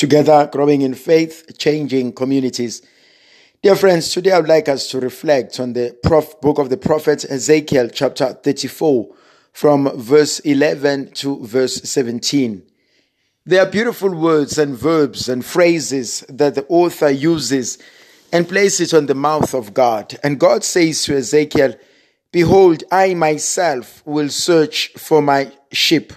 together growing in faith, changing communities. Dear friends, today I would like us to reflect on the prof- book of the prophet Ezekiel, chapter 34, from verse 11 to verse 17. There are beautiful words and verbs and phrases that the author uses and places on the mouth of God. And God says to Ezekiel, Behold, I myself will search for my sheep,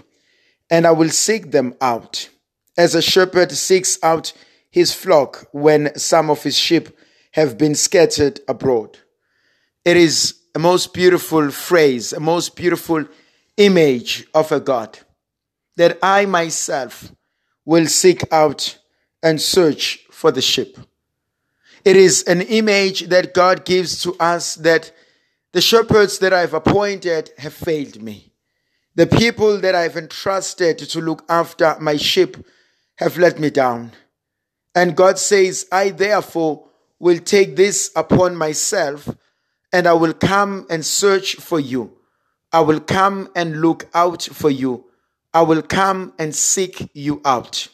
and I will seek them out as a shepherd seeks out his flock when some of his sheep have been scattered abroad. It is a most beautiful phrase, a most beautiful image of a God that I myself will seek out and search for the sheep. It is an image that God gives to us that the shepherds that I've appointed have failed me. The people that I've entrusted to look after my sheep have let me down. And God says, I therefore will take this upon myself and I will come and search for you. I will come and look out for you. I will come and seek you out.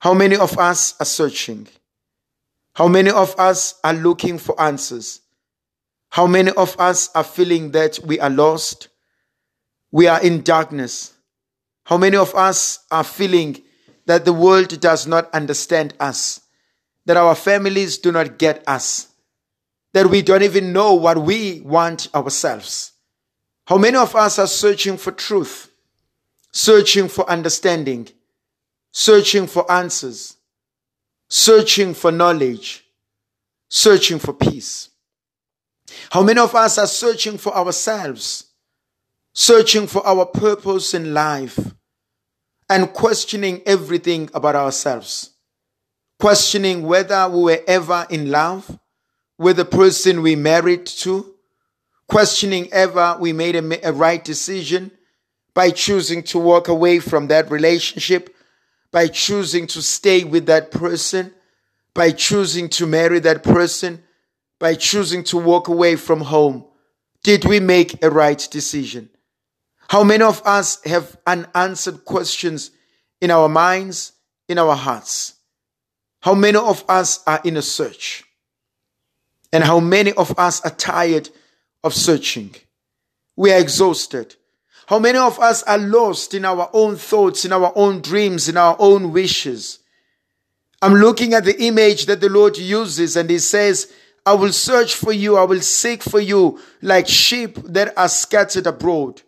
How many of us are searching? How many of us are looking for answers? How many of us are feeling that we are lost? We are in darkness. How many of us are feeling that the world does not understand us, that our families do not get us, that we don't even know what we want ourselves. How many of us are searching for truth, searching for understanding, searching for answers, searching for knowledge, searching for peace? How many of us are searching for ourselves, searching for our purpose in life? And questioning everything about ourselves, questioning whether we were ever in love with the person we married to, questioning ever we made a, a right decision by choosing to walk away from that relationship, by choosing to stay with that person, by choosing to marry that person, by choosing to walk away from home. Did we make a right decision? How many of us have unanswered questions in our minds, in our hearts? How many of us are in a search? And how many of us are tired of searching? We are exhausted. How many of us are lost in our own thoughts, in our own dreams, in our own wishes? I'm looking at the image that the Lord uses and He says, I will search for you, I will seek for you like sheep that are scattered abroad.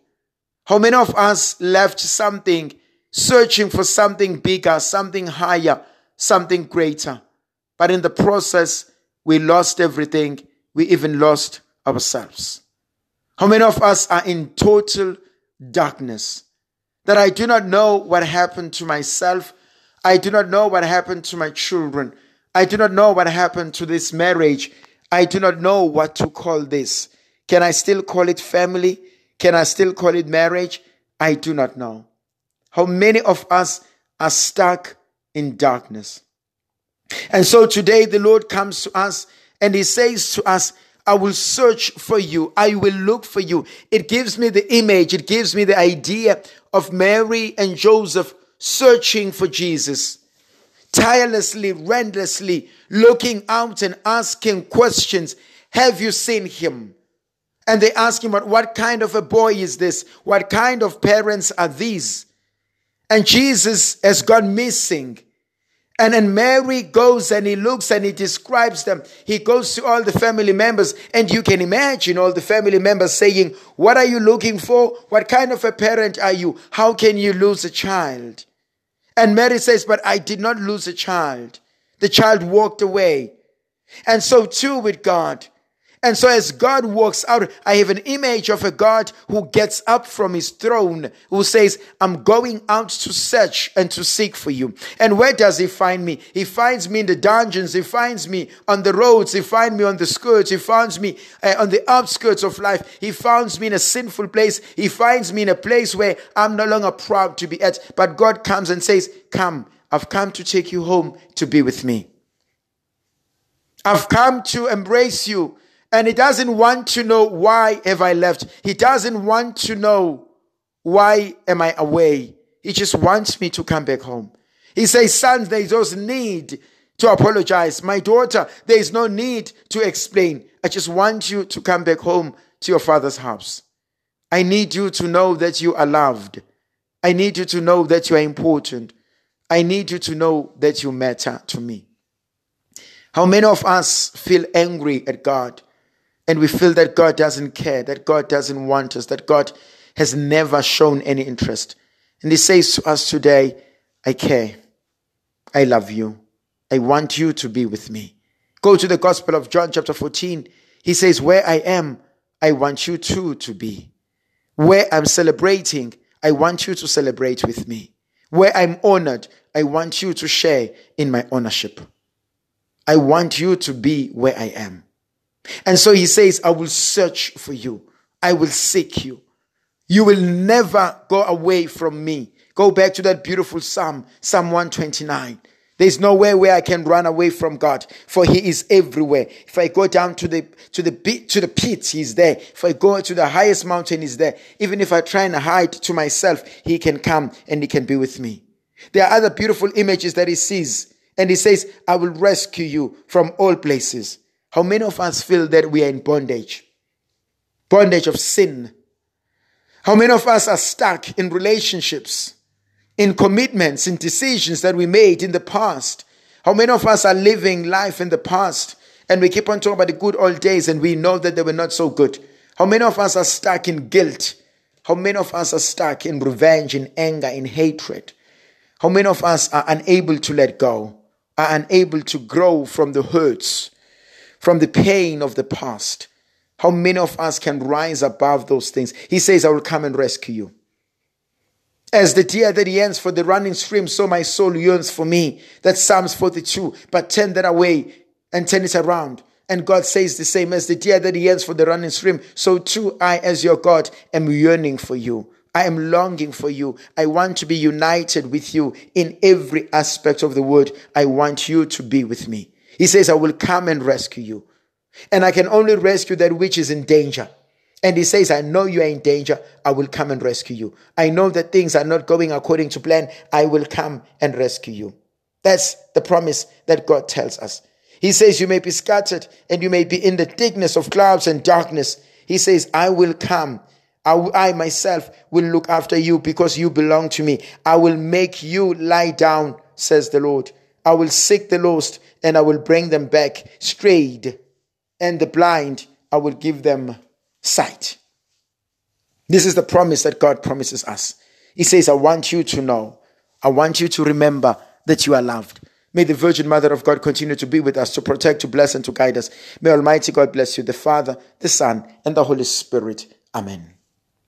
How many of us left something searching for something bigger, something higher, something greater? But in the process, we lost everything. We even lost ourselves. How many of us are in total darkness? That I do not know what happened to myself. I do not know what happened to my children. I do not know what happened to this marriage. I do not know what to call this. Can I still call it family? Can I still call it marriage? I do not know. How many of us are stuck in darkness? And so today the Lord comes to us and He says to us, I will search for you. I will look for you. It gives me the image. It gives me the idea of Mary and Joseph searching for Jesus, tirelessly, relentlessly looking out and asking questions. Have you seen him? And they ask him, What kind of a boy is this? What kind of parents are these? And Jesus has gone missing. And then Mary goes and he looks and he describes them. He goes to all the family members, and you can imagine all the family members saying, What are you looking for? What kind of a parent are you? How can you lose a child? And Mary says, But I did not lose a child. The child walked away. And so, too, with God, and so as God walks out, I have an image of a God who gets up from his throne, who says, I'm going out to search and to seek for you. And where does he find me? He finds me in the dungeons. He finds me on the roads. He finds me on the skirts. He finds me uh, on the outskirts of life. He finds me in a sinful place. He finds me in a place where I'm no longer proud to be at. But God comes and says, come, I've come to take you home to be with me. I've come to embrace you and he doesn't want to know why have I left. He doesn't want to know why am I away. He just wants me to come back home. He says, Son, there is no need to apologize. My daughter, there is no need to explain. I just want you to come back home to your father's house. I need you to know that you are loved. I need you to know that you are important. I need you to know that you matter to me. How many of us feel angry at God and we feel that God doesn't care, that God doesn't want us, that God has never shown any interest? And He says to us today, I care. I love you. I want you to be with me. Go to the Gospel of John, chapter 14. He says, Where I am, I want you too to be. Where I'm celebrating, I want you to celebrate with me. Where I'm honored, I want you to share in my ownership. I want you to be where I am. And so he says, I will search for you. I will seek you. You will never go away from me. Go back to that beautiful Psalm, Psalm 129. There's nowhere where I can run away from God, for He is everywhere. If I go down to the to the to the pits, He's there. If I go to the highest mountain, He's there. Even if I try and hide to myself, He can come and He can be with me. There are other beautiful images that He sees, and He says, "I will rescue you from all places." How many of us feel that we are in bondage, bondage of sin? How many of us are stuck in relationships? in commitments, in decisions that we made in the past. How many of us are living life in the past and we keep on talking about the good old days and we know that they were not so good? How many of us are stuck in guilt? How many of us are stuck in revenge, in anger, in hatred? How many of us are unable to let go, are unable to grow from the hurts, from the pain of the past? How many of us can rise above those things? He says, I will come and rescue you. As the deer that yearns for the running stream, so my soul yearns for me. That's Psalms 42. But turn that away and turn it around. And God says the same as the deer that yearns for the running stream, so too I, as your God, am yearning for you. I am longing for you. I want to be united with you in every aspect of the word. I want you to be with me. He says, I will come and rescue you. And I can only rescue that which is in danger. And he says, I know you are in danger. I will come and rescue you. I know that things are not going according to plan. I will come and rescue you. That's the promise that God tells us. He says, You may be scattered and you may be in the thickness of clouds and darkness. He says, I will come. I, I myself will look after you because you belong to me. I will make you lie down, says the Lord. I will seek the lost and I will bring them back strayed. And the blind, I will give them sight. This is the promise that God promises us. He says, I want you to know, I want you to remember that you are loved. May the Virgin Mother of God continue to be with us, to protect, to bless, and to guide us. May Almighty God bless you, the Father, the Son, and the Holy Spirit. Amen.